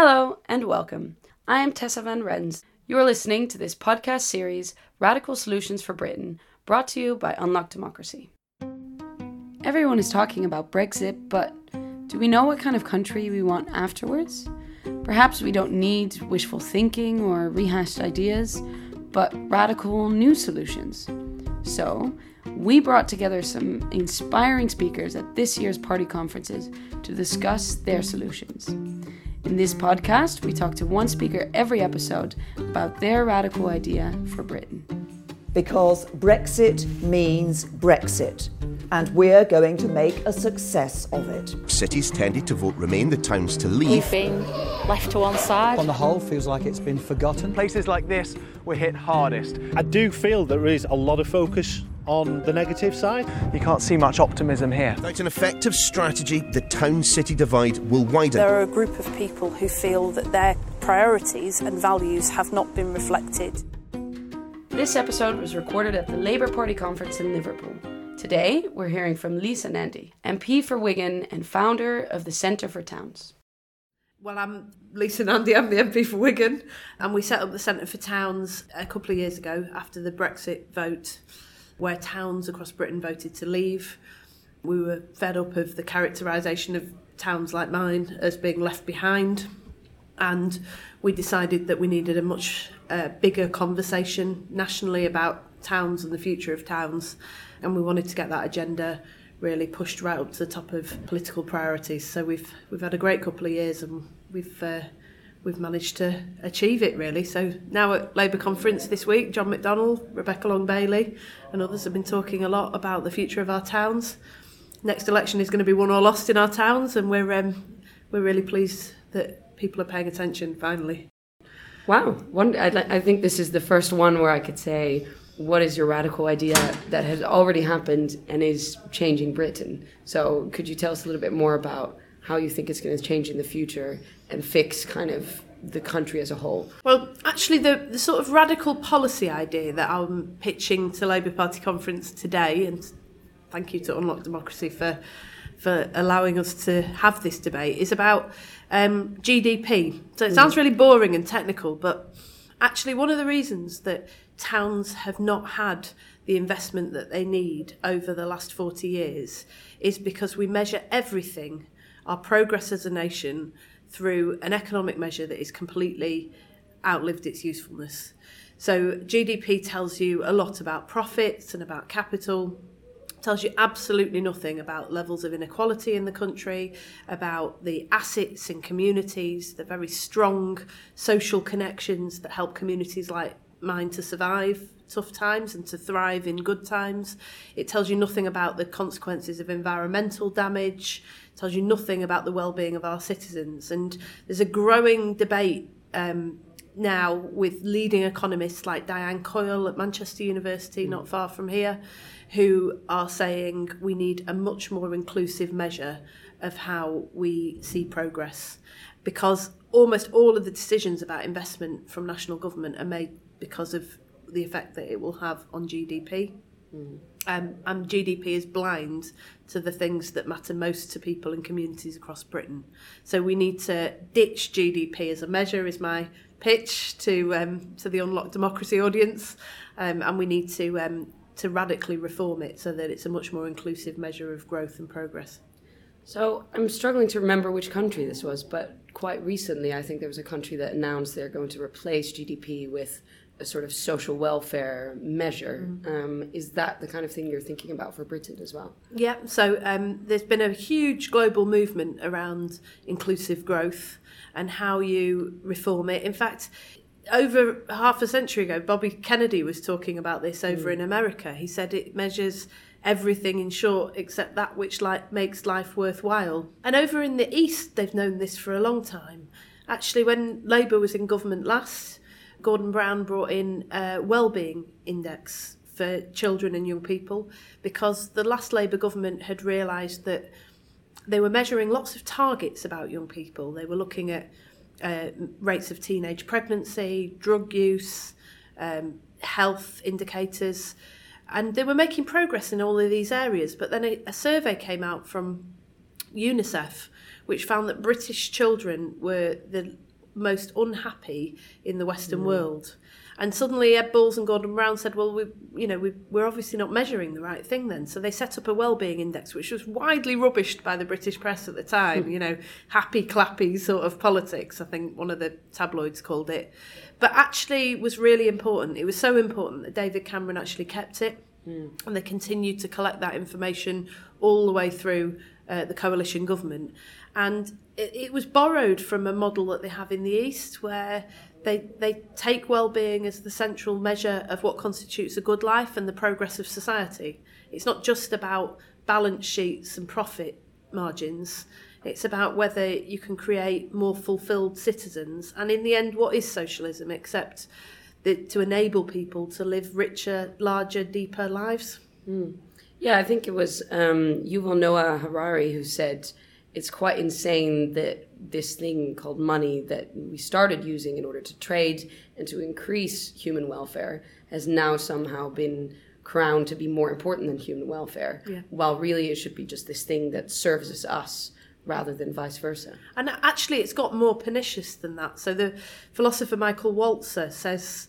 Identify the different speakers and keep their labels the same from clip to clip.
Speaker 1: Hello and welcome. I am Tessa Van Rens. You are listening to this podcast series, Radical Solutions for Britain, brought to you by Unlock Democracy. Everyone is talking about Brexit, but do we know what kind of country we want afterwards? Perhaps we don't need wishful thinking or rehashed ideas, but radical new solutions. So, we brought together some inspiring speakers at this year's party conferences to discuss their solutions. In this podcast, we talk to one speaker every episode about their radical idea for Britain.
Speaker 2: Because Brexit means Brexit, and we're going to make a success of it.
Speaker 3: Cities tended to vote Remain, the towns to leave.
Speaker 4: We've been left to one side.
Speaker 5: On the whole, feels like it's been forgotten.
Speaker 6: Places like this were hit hardest.
Speaker 7: I do feel there is a lot of focus on the negative side.
Speaker 6: You can't see much optimism here.
Speaker 3: Without an effective strategy, the town city divide will widen.
Speaker 8: There are a group of people who feel that their priorities and values have not been reflected.
Speaker 1: This episode was recorded at the Labour Party conference in Liverpool. Today, we're hearing from Lisa Nandy, MP for Wigan and founder of the Centre for Towns.
Speaker 9: Well, I'm Lisa Nandy, I'm the MP for Wigan, and we set up the Centre for Towns a couple of years ago after the Brexit vote where towns across Britain voted to leave. We were fed up of the characterisation of towns like mine as being left behind, and we decided that we needed a much uh, bigger conversation nationally about towns and the future of towns, and we wanted to get that agenda really pushed right up to the top of political priorities. So we've we've had a great couple of years, and we've uh, we've managed to achieve it really. So now at Labour conference this week, John McDonnell, Rebecca Long Bailey, and others have been talking a lot about the future of our towns. Next election is going to be won or lost in our towns, and we're um, we're really pleased that people are paying attention finally.
Speaker 1: Wow, one, I, I think this is the first one where I could say, what is your radical idea that has already happened and is changing Britain? So, could you tell us a little bit more about how you think it's going to change in the future and fix kind of the country as a whole?
Speaker 9: Well, actually, the, the sort of radical policy idea that I'm pitching to Labour Party conference today, and thank you to Unlock Democracy for for allowing us to have this debate, is about um, GDP. So it sounds really boring and technical, but actually, one of the reasons that towns have not had the investment that they need over the last 40 years is because we measure everything, our progress as a nation, through an economic measure that is completely outlived its usefulness. So GDP tells you a lot about profits and about capital, tells you absolutely nothing about levels of inequality in the country, about the assets in communities, the very strong social connections that help communities like mine to survive tough times and to thrive in good times. It tells you nothing about the consequences of environmental damage, tells you nothing about the well-being of our citizens. And there's a growing debate um, now with leading economists like Diane Coyle at Manchester University, not far from here, who are saying we need a much more inclusive measure of how we see progress because almost all of the decisions about investment from national government are made because of the effect that it will have on GDP. Mm. Um, and GDP is blind to the things that matter most to people and communities across Britain. So we need to ditch GDP as a measure, is my pitch to um, to the Unlocked Democracy audience, um, and we need to um, to radically reform it so that it's a much more inclusive measure of growth and progress.
Speaker 1: So I'm struggling to remember which country this was, but quite recently I think there was a country that announced they're going to replace GDP with a sort of social welfare measure. Mm. Um, is that the kind of thing you're thinking about for Britain as well?
Speaker 9: Yeah, so um, there's been a huge global movement around inclusive growth and how you reform it. In fact, over half a century ago, Bobby Kennedy was talking about this over mm. in America. He said it measures everything in short except that which like makes life worthwhile. And over in the East, they've known this for a long time. Actually, when Labour was in government last, Gordon Brown brought in a well-being index for children and young people because the last Labour government had realised that they were measuring lots of targets about young people. They were looking at uh, rates of teenage pregnancy, drug use, um, health indicators, and they were making progress in all of these areas. But then a, a survey came out from UNICEF, which found that British children were the most unhappy in the Western hmm. world. And suddenly Ed Balls and Gordon Brown said, well, we, you know, we, we're obviously not measuring the right thing then. So they set up a well-being index, which was widely rubbished by the British press at the time, hmm. you know, happy clappy sort of politics, I think one of the tabloids called it. But actually was really important. It was so important that David Cameron actually kept it. Hmm. And they continued to collect that information all the way through uh, the coalition government. And it, it was borrowed from a model that they have in the East where they, they take well-being as the central measure of what constitutes a good life and the progress of society. It's not just about balance sheets and profit margins. It's about whether you can create more fulfilled citizens. And in the end, what is socialism except the, to enable people to live richer, larger, deeper lives?
Speaker 1: Yeah, I think it was um, Yuval Noah Harari who said it's quite insane that this thing called money that we started using in order to trade and to increase human welfare has now somehow been crowned to be more important than human welfare,
Speaker 9: Yeah.
Speaker 1: while really it should be just this thing that serves us rather than vice versa.
Speaker 9: And actually, it's got more pernicious than that. So the philosopher Michael Walzer says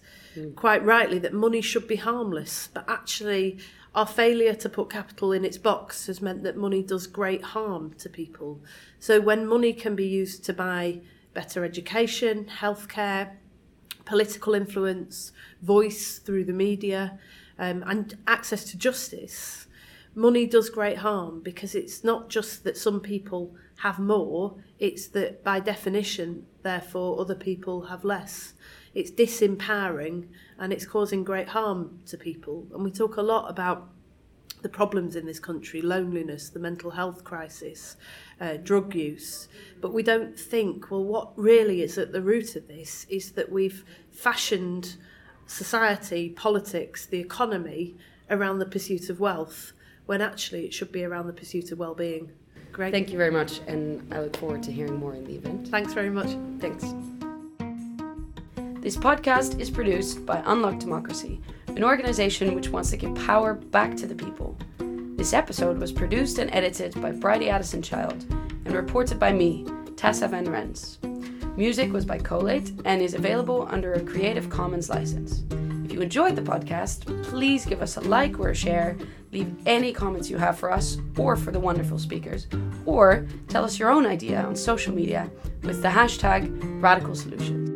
Speaker 9: quite rightly that money should be harmless, but actually, our failure to put capital in its box has meant that money does great harm to people. So when money can be used to buy better education, healthcare, political influence, voice through the media, um, and access to justice, money does great harm because it's not just that some people have more, it's that by definition, therefore, other people have less. It's disempowering and it's causing great harm to people. And we talk a lot about the problems in this country loneliness, the mental health crisis, uh, drug use. But we don't think, well, what really is at the root of this is that we've fashioned society, politics, the economy around the pursuit of wealth, when actually it should be around the pursuit of well being. Great.
Speaker 1: Thank you very much, and I look forward to hearing more in the event.
Speaker 9: Thanks very much.
Speaker 1: Thanks. This podcast is produced by Unlock Democracy, an organization which wants to give power back to the people. This episode was produced and edited by Bridie Addison Child and reported by me, Tessa Van Rens. Music was by Collate and is available under a Creative Commons license. If you enjoyed the podcast, please give us a like or a share, leave any comments you have for us or for the wonderful speakers, or tell us your own idea on social media with the hashtag Radical Solutions.